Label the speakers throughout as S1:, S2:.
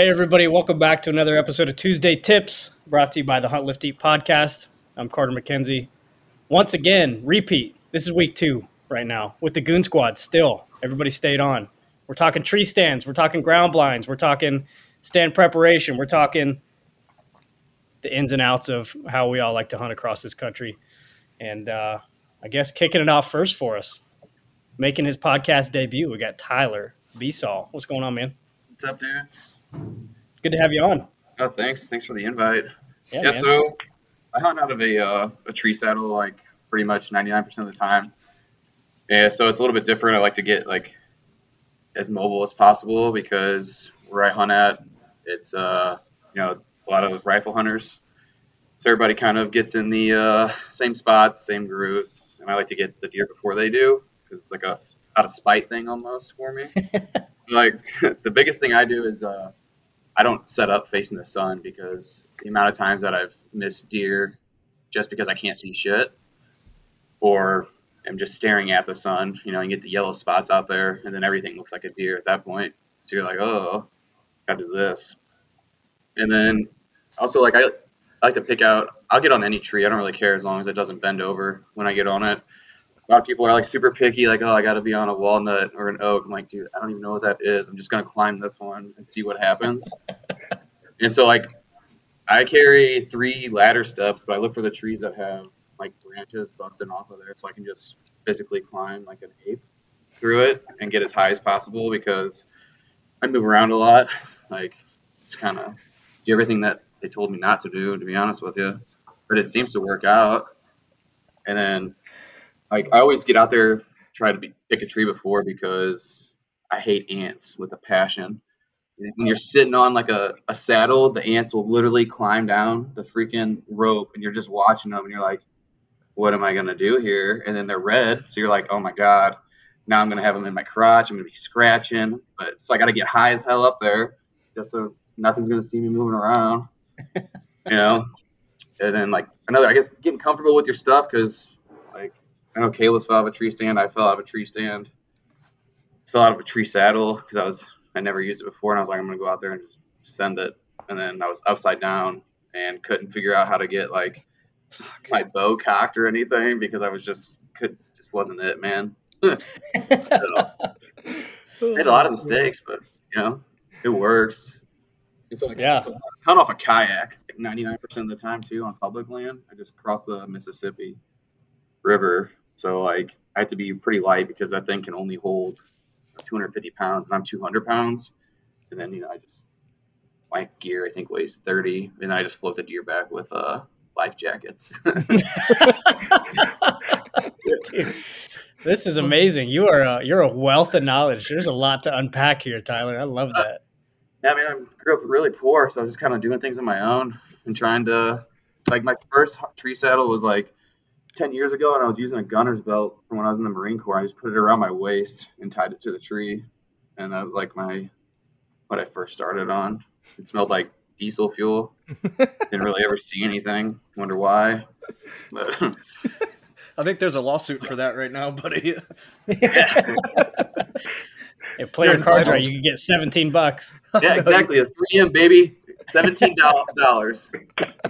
S1: Hey, everybody, welcome back to another episode of Tuesday Tips brought to you by the Hunt Lift Eat podcast. I'm Carter McKenzie. Once again, repeat. This is week two right now with the Goon Squad still. Everybody stayed on. We're talking tree stands, we're talking ground blinds, we're talking stand preparation, we're talking the ins and outs of how we all like to hunt across this country. And uh, I guess kicking it off first for us, making his podcast debut, we got Tyler Besaw. What's going on, man?
S2: What's up, dudes?
S1: Good to have you on.
S2: Oh, thanks. Thanks for the invite.
S1: Yeah,
S2: Yeah, so I hunt out of a uh, a tree saddle like pretty much 99% of the time. Yeah, so it's a little bit different. I like to get like as mobile as possible because where I hunt at, it's uh, you know, a lot of rifle hunters. So everybody kind of gets in the uh, same spots, same grooves, and I like to get the deer before they do because it's like a out of spite thing almost for me. like the biggest thing I do is uh, I don't set up facing the sun because the amount of times that I've missed deer just because I can't see shit, or am just staring at the sun. You know, you get the yellow spots out there, and then everything looks like a deer at that point. So you're like, oh, gotta do this. And then also like I, I like to pick out. I'll get on any tree. I don't really care as long as it doesn't bend over when I get on it. A lot of people are like super picky, like, oh, I got to be on a walnut or an oak. I'm like, dude, I don't even know what that is. I'm just gonna climb this one and see what happens. and so like, I carry three ladder steps, but I look for the trees that have like branches busting off of there, so I can just physically climb like an ape through it and get as high as possible because I move around a lot. Like, it's kind of do everything that they told me not to do, to be honest with you. But it seems to work out. And then, like, I always get out there, try to be, pick a tree before because I hate ants with a passion. When you're sitting on like a, a saddle, the ants will literally climb down the freaking rope and you're just watching them and you're like, what am I going to do here? And then they're red. So you're like, oh my God, now I'm going to have them in my crotch. I'm going to be scratching. But so I got to get high as hell up there just so nothing's going to see me moving around you know. And then like another, I guess getting comfortable with your stuff because I know Caleb's fell out of a tree stand. I fell out of a tree stand. Fell out of a tree saddle because I was I never used it before, and I was like I'm gonna go out there and just send it. And then I was upside down and couldn't figure out how to get like my bow cocked or anything because I was just could just wasn't it, man. I made a lot of mistakes, but you know it works. It's so, like,
S1: Yeah.
S2: so I hunt off a kayak like 99% of the time too on public land. I just cross the Mississippi River. So like I have to be pretty light because that thing can only hold 250 pounds and I'm 200 pounds. And then, you know, I just, my gear I think weighs 30 and I just float the deer back with uh, life jackets.
S1: Dude, this is amazing. You are a, you're a wealth of knowledge. There's a lot to unpack here, Tyler. I love that.
S2: Yeah, I mean, I grew up really poor, so I was just kind of doing things on my own and trying to, like, my first tree saddle was like 10 years ago, and I was using a gunner's belt from when I was in the Marine Corps. I just put it around my waist and tied it to the tree, and that was like my, what I first started on. It smelled like diesel fuel. Didn't really ever see anything. Wonder why. But
S3: I think there's a lawsuit for that right now, buddy.
S1: If play your
S3: You're
S1: cards right, you can get 17 bucks.
S2: yeah, exactly. A 3M baby, $17.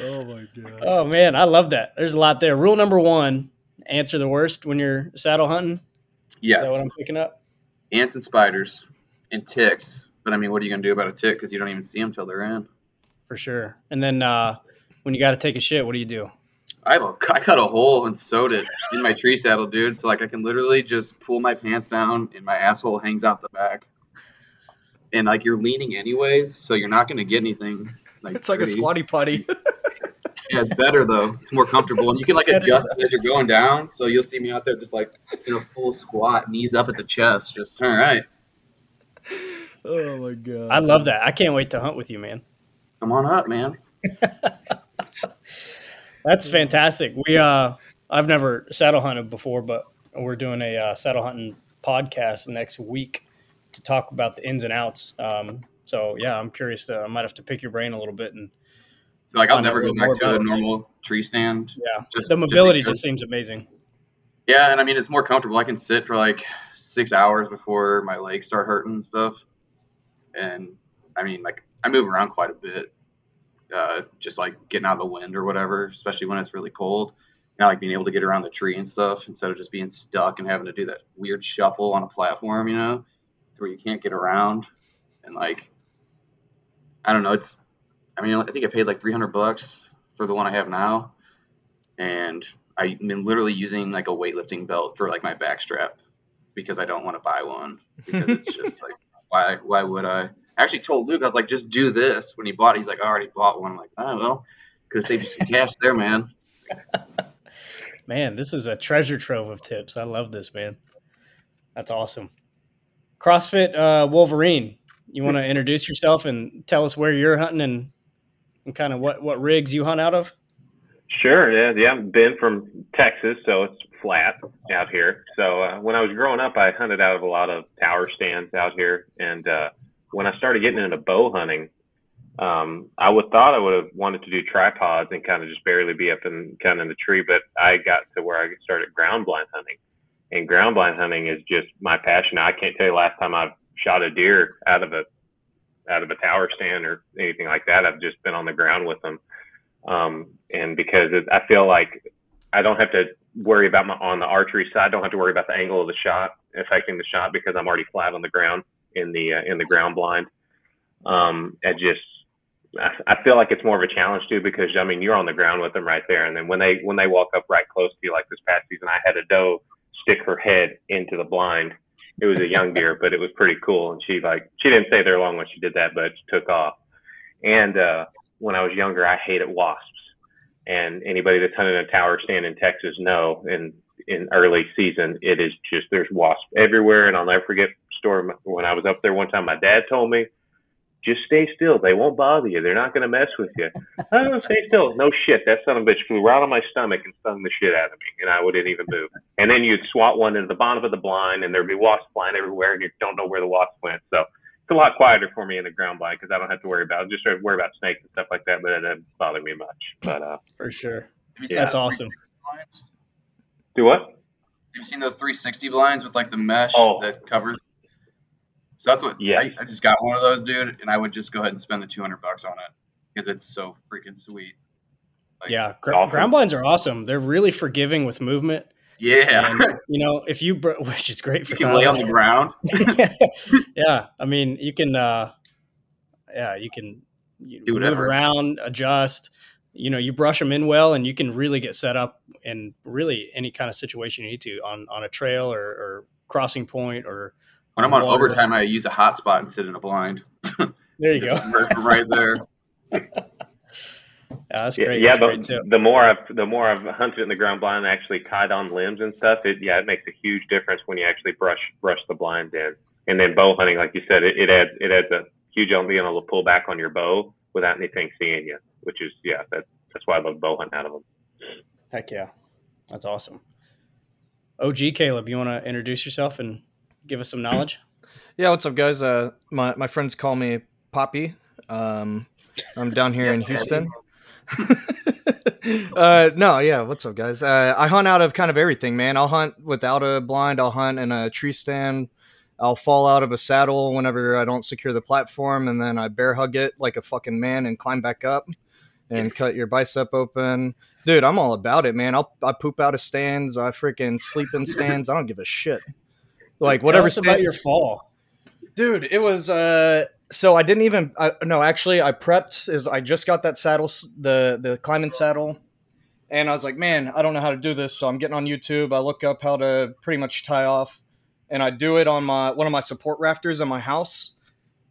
S3: Oh my god.
S1: Oh man, I love that. There's a lot there. Rule number one: answer the worst when you're saddle hunting. Is that
S2: Yes.
S1: what I'm picking up?
S2: ants and spiders and ticks. But I mean, what are you gonna do about a tick? Because you don't even see them till they're in.
S1: For sure. And then uh, when you got to take a shit, what do you do?
S2: I have a, I cut a hole and sewed it in my tree saddle, dude. So like I can literally just pull my pants down and my asshole hangs out the back. And like you're leaning anyways, so you're not gonna get anything. Like
S3: It's like a squatty potty.
S2: Yeah, it's better though. It's more comfortable, and you can like adjust it as you're going down. So you'll see me out there just like in a full squat, knees up at the chest. Just all right.
S3: oh my god.
S1: I love that. I can't wait to hunt with you, man.
S2: Come on up, man.
S1: That's fantastic. We uh, I've never saddle hunted before, but we're doing a uh, saddle hunting podcast next week to talk about the ins and outs. Um, so yeah, I'm curious. To, I might have to pick your brain a little bit, and
S2: So like I'll never go back to a normal tree stand.
S1: yeah,
S2: Just
S1: the mobility
S2: because-
S1: just seems amazing.
S2: Yeah, and I mean it's more comfortable. I can sit for like six hours before my legs start hurting and stuff. And I mean, like I move around quite a bit, uh, just like getting out of the wind or whatever, especially when it's really cold. You know, like being able to get around the tree and stuff instead of just being stuck and having to do that weird shuffle on a platform, you know, to where you can't get around. And like, I don't know, it's, I mean, I think I paid like 300 bucks for the one I have now. And I've been literally using like a weightlifting belt for like my back strap because I don't want to buy one because it's just like, why, why would I? I actually told Luke, I was like, just do this. When he bought it, he's like, I already bought one. I'm like, oh, well, could have saved you some cash there, man.
S1: Man, this is a treasure trove of tips. I love this, man. That's awesome. CrossFit uh, Wolverine, you want to introduce yourself and tell us where you're hunting and, and kind of what, what rigs you hunt out of?
S4: Sure. Yeah. Yeah. I've been from Texas, so it's flat out here. So uh, when I was growing up, I hunted out of a lot of tower stands out here. And uh, when I started getting into bow hunting, um, I would thought I would have wanted to do tripods and kind of just barely be up in kind of in the tree, but I got to where I started ground blind hunting, and ground blind hunting is just my passion. I can't tell you last time I've shot a deer out of a out of a tower stand or anything like that. I've just been on the ground with them, um, and because it, I feel like I don't have to worry about my on the archery side. I don't have to worry about the angle of the shot affecting the shot because I'm already flat on the ground in the uh, in the ground blind. Um, it just I feel like it's more of a challenge too because I mean you're on the ground with them right there, and then when they when they walk up right close to you, like this past season, I had a doe stick her head into the blind. It was a young deer, but it was pretty cool, and she like she didn't stay there long when she did that, but took off. And uh, when I was younger, I hated wasps, and anybody that's hunted a tower stand in Texas know in in early season it is just there's wasps everywhere, and I'll never forget story when I was up there one time. My dad told me just stay still. They won't bother you. They're not going to mess with you. oh, stay still. No shit. That son of a bitch flew right on my stomach and stung the shit out of me, and I wouldn't even move. And then you'd swat one into the bottom of the blind, and there'd be wasps flying everywhere, and you don't know where the wasps went. So it's a lot quieter for me in the ground blind because I don't have to worry about just sort of worry about snakes and stuff like that, but it doesn't bother me much. But uh,
S1: for sure,
S2: Yeah.
S1: that's awesome.
S4: Do what?
S2: Have you seen those 360 blinds with like the mesh
S4: Oh.
S2: that covers? So that's what
S4: Yeah.
S2: I, I just got one of those, dude, and I would just go ahead and spend the 200 bucks on it because it's so freaking sweet. Like,
S1: Yeah, gr-
S4: Awesome.
S1: ground blinds are awesome. They're really forgiving with movement.
S2: Yeah.
S1: And, you know, if you br- which is great for
S2: you can lay on the ground.
S1: yeah, I mean, you can. uh Yeah, you can you
S2: Do
S1: move
S2: whatever.
S1: around, adjust. You know, you brush them in well, and you can really get set up in really any kind of situation you need to on on a trail or, or crossing point or.
S2: When I'm on
S1: water.
S2: overtime, I use a hotspot and sit in a blind.
S1: There you go.
S2: right there.
S1: Yeah, that's great.
S4: yeah
S1: that's
S4: but
S1: great tip.
S4: the more I've the more I've hunted in the ground blind, and actually tied on limbs and stuff. It yeah, it makes a huge difference when you actually brush brush the blind in. And then bow hunting, like you said, it, it adds it adds a huge on being able to pull back on your bow without anything seeing you, which is yeah, that that's why I love bow hunting out of them.
S1: Heck yeah, that's awesome. OG Caleb, you want to introduce yourself and give us some knowledge?
S3: Yeah, what's up, guys? Uh, my my friends call me Poppy. Um, I'm down here
S2: Yes,
S3: in. Houston. uh, no, yeah, what's up, guys? Uh, I hunt out of kind of everything, man. I'll hunt without a blind. I'll hunt in a tree stand. I'll fall out of a saddle whenever I don't secure the platform, and then I bear hug it like a fucking man and climb back up and cut your bicep open. Dude, I'm all about it, man. I'll I poop out of stands. I freaking sleep in stands. I don't give a shit. Like
S1: Tell
S3: whatever
S1: us about your fall.
S3: dude it was uh so i didn't even I, no actually i prepped is i just got that saddle the the climbing saddle and i was like man i don't know how to do this so i'm getting on youtube i look up how to pretty much tie off and i do it on my one of my support rafters in my house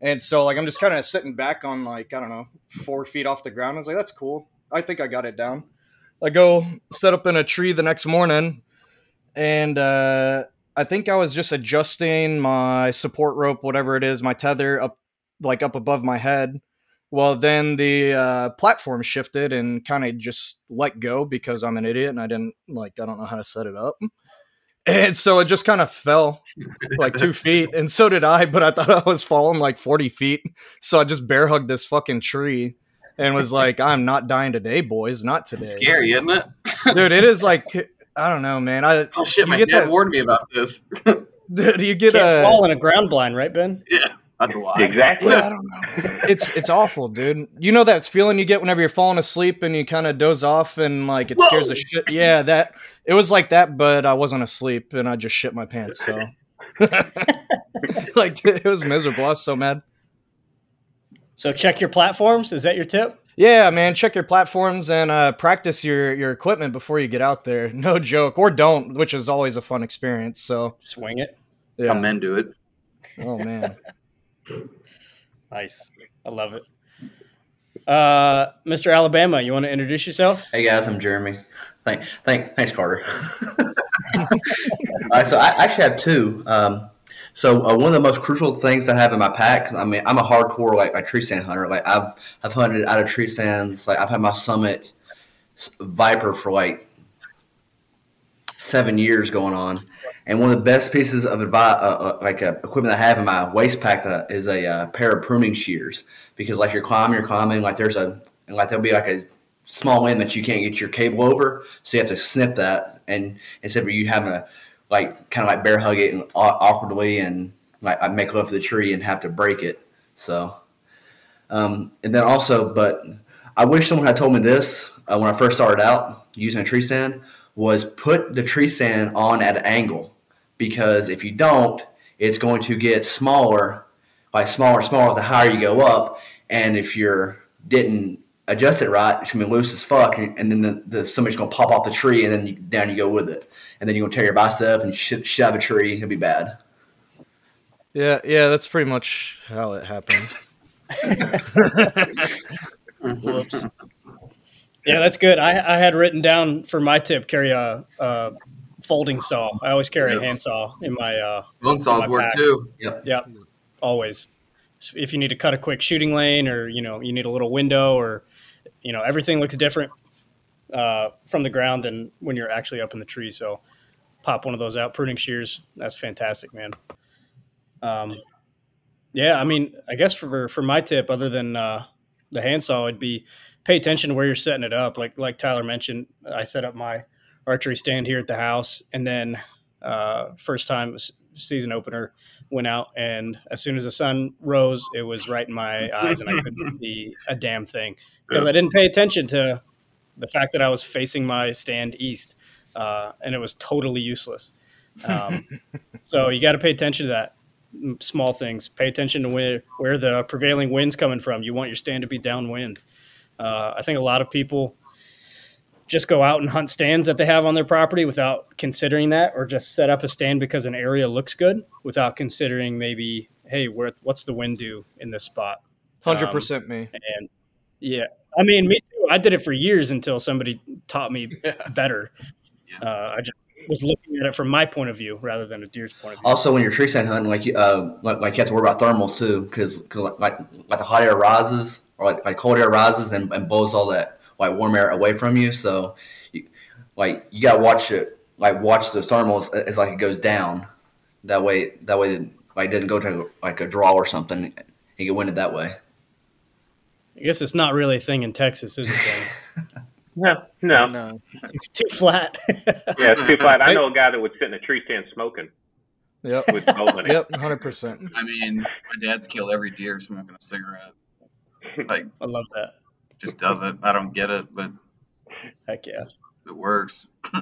S3: and so like i'm just kind of sitting back on like i don't know four feet off the ground i was like that's cool i think i got it down i go set up in a tree the next morning and uh I think I was just adjusting my support rope, whatever it is, my tether up like up above my head. Well, then the uh, platform shifted and kind of just let go because I'm an idiot and I didn't like I don't know how to set it up. And so it just kind of fell like two feet, and so did I. But I thought I was falling like forty feet, so I just bear hugged this fucking tree and was like, "I'm not dying today, boys, not today."
S2: It's scary, isn't it?
S3: dude. It is like I don't know, man. I
S2: Oh shit, my dad
S3: that-
S2: warned me about this.
S3: do you get
S1: Can't
S3: a
S1: fall in a ground blind, right, Ben?
S2: yeah. That's a lot.
S4: Exactly.
S3: I don't know. It's it's awful, dude. You know that feeling you get whenever you're falling asleep and you kind of doze off and like it scares the shit. Yeah, that it was like that, but I wasn't asleep and I just shit my pants. So, like, it was miserable. I was so mad.
S1: So check your platforms. Is that your tip?
S3: Yeah, man. Check your platforms and uh, practice your your equipment before you get out there. No joke, or don't, which is always a fun experience. So,
S1: Swing it.
S2: That's how
S3: yeah.
S2: men do it.
S3: Oh man.
S1: Nice. I love it. Uh, Mr. Alabama, you want to introduce yourself?
S5: Hey guys, I'm Jeremy. Thank, thank, thanks, Carter. All right, so I actually have two. Um, so uh, one of the most crucial things I have in my pack. I mean, I'm a hardcore like, tree stand hunter. Like I've I've hunted out of tree stands. Like I've had my Summit Viper for like seven years going on. And one of the best pieces of advice, uh, uh, like uh, equipment I have in my waist pack, that is a uh, pair of pruning shears. Because like you're climbing, you're climbing. Like there's a like there'll be like a small end that you can't get your cable over, so you have to snip that. And instead of you having to like kind of like bear hug it and awkwardly and like I make love to the tree and have to break it. So, um, and then also, but I wish someone had told me this uh, when I first started out using a tree stand was put the tree stand on at an angle because if you don't, it's going to get smaller, like smaller, smaller the higher you go up. And if you're didn't adjust it right, it's gonna be loose as fuck, and, and then the, the somebody's gonna pop off the tree, and then you, down you go with it, and then you're gonna tear your bicep and shit, shove a tree, it'll be bad.
S3: Yeah, yeah. That's pretty much how it happened.
S1: Whoops. yeah, that's good. I, I had written down for my tip carry a, a folding saw. I always carry a handsaw in my uh,
S2: Bone saws work
S1: pack.
S2: too.
S1: Yep, always. So If you need to cut a quick shooting lane, or you know, you need a little window, or you know, everything looks different uh, from the ground than when you're actually up in the tree. So, pop one of those out. Pruning shears, that's fantastic, man. Um, yeah, I mean, I guess for for my tip, other than uh, the handsaw, it'd be pay attention to where you're setting it up. Like like Tyler mentioned, I set up my archery stand here at the house, and then uh, first time season opener went out, and as soon as the sun rose, it was right in my eyes, and I couldn't see a damn thing because I didn't pay attention to the fact that I was facing my stand east, uh, and it was totally useless. Um, so you got to pay attention to that small things. Pay attention to where where the prevailing wind's coming from. You want your stand to be downwind. Uh, I think a lot of people just go out and hunt stands that they have on their property without considering that, or just set up a stand because an area looks good without considering maybe, hey, where what's the wind do in this spot?
S3: Hundred
S1: Um,
S3: percent me.
S1: And yeah, I mean, me too. I did it for years until somebody taught me better. Uh, I just was looking at it from my point of view rather than a deer's point of view.
S5: Also, when you're tree stand hunting, like you, uh, like, like you have to worry about thermals too, because like like the hot air rises or like, like cold air rises and, and blows all that like warm air away from you. So, you, like you gotta watch it, like watch the thermals as like it goes down. That way, that way, like it doesn't go to like a draw or something. and get it that way.
S1: I guess it's not really a thing in Texas, is it? Then?
S4: No, no.
S3: No.
S1: Too flat.
S4: Yeah, it's too flat. I know a guy that would sit in a tree stand smoking
S3: Yep.
S4: with bow.
S3: Yep. Hundred percent.
S2: I mean, my dad's killed every deer smoking a cigarette. Like,
S1: I love that.
S2: Just does it. I don't get it, but
S1: Heck yeah.
S2: it works.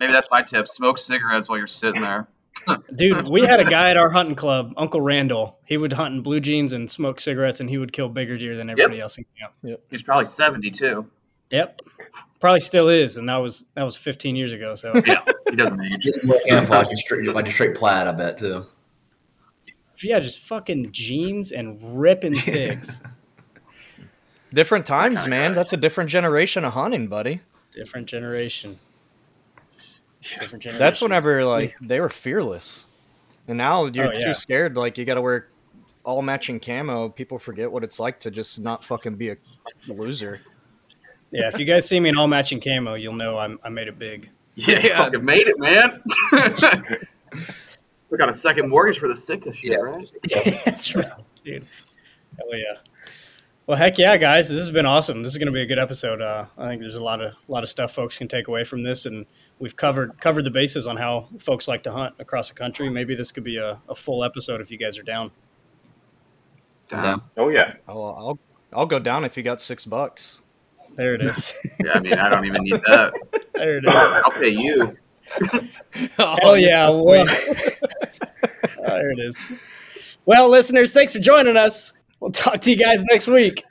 S2: Maybe that's my tip: smoke cigarettes while you're sitting there.
S1: Dude, we had a guy at our hunting club, Uncle Randall. He would hunt in blue jeans and smoke cigarettes, and he would kill bigger deer than everybody else in camp.
S2: He's probably seventy-two.
S1: Yep, probably still is, and that was that was 15 years ago. So
S2: Yeah, he doesn't age.
S5: Camouflage and straight, like a straight plaid, I bet too.
S1: yeah, just fucking jeans and ripping cigs.
S3: Different times, man.
S2: guy.
S3: That's a different generation of hunting, buddy.
S1: Different generation. Different generation.
S3: That's whenever like they were fearless, and now you're
S1: Oh, yeah.
S3: too scared. Like you got to wear all matching camo. People forget what it's like to just not fucking be a loser.
S1: Yeah, if you guys see me in all matching camo, you'll know I'm, I made it big.
S2: Yeah, you fucking made it, man. we got a second mortgage for the sick of shit,
S5: Yeah.
S2: right?
S1: That's right, dude. Hell yeah. Well, heck yeah, guys! This has been awesome. This is going to be a good episode. Uh, I think there's a lot of a lot of stuff folks can take away from this, and we've covered covered the bases on how folks like to hunt across the country. Maybe this could be a, a full episode if you guys are down.
S2: Down?
S4: Oh yeah.
S3: I'll, I'll I'll go down if you got six bucks.
S1: There it is.
S2: yeah, I mean, I don't even need that.
S1: there it is.
S2: I'll pay you.
S1: oh yeah! Well, there it is. Well, listeners, thanks for joining us. We'll talk to you guys next week.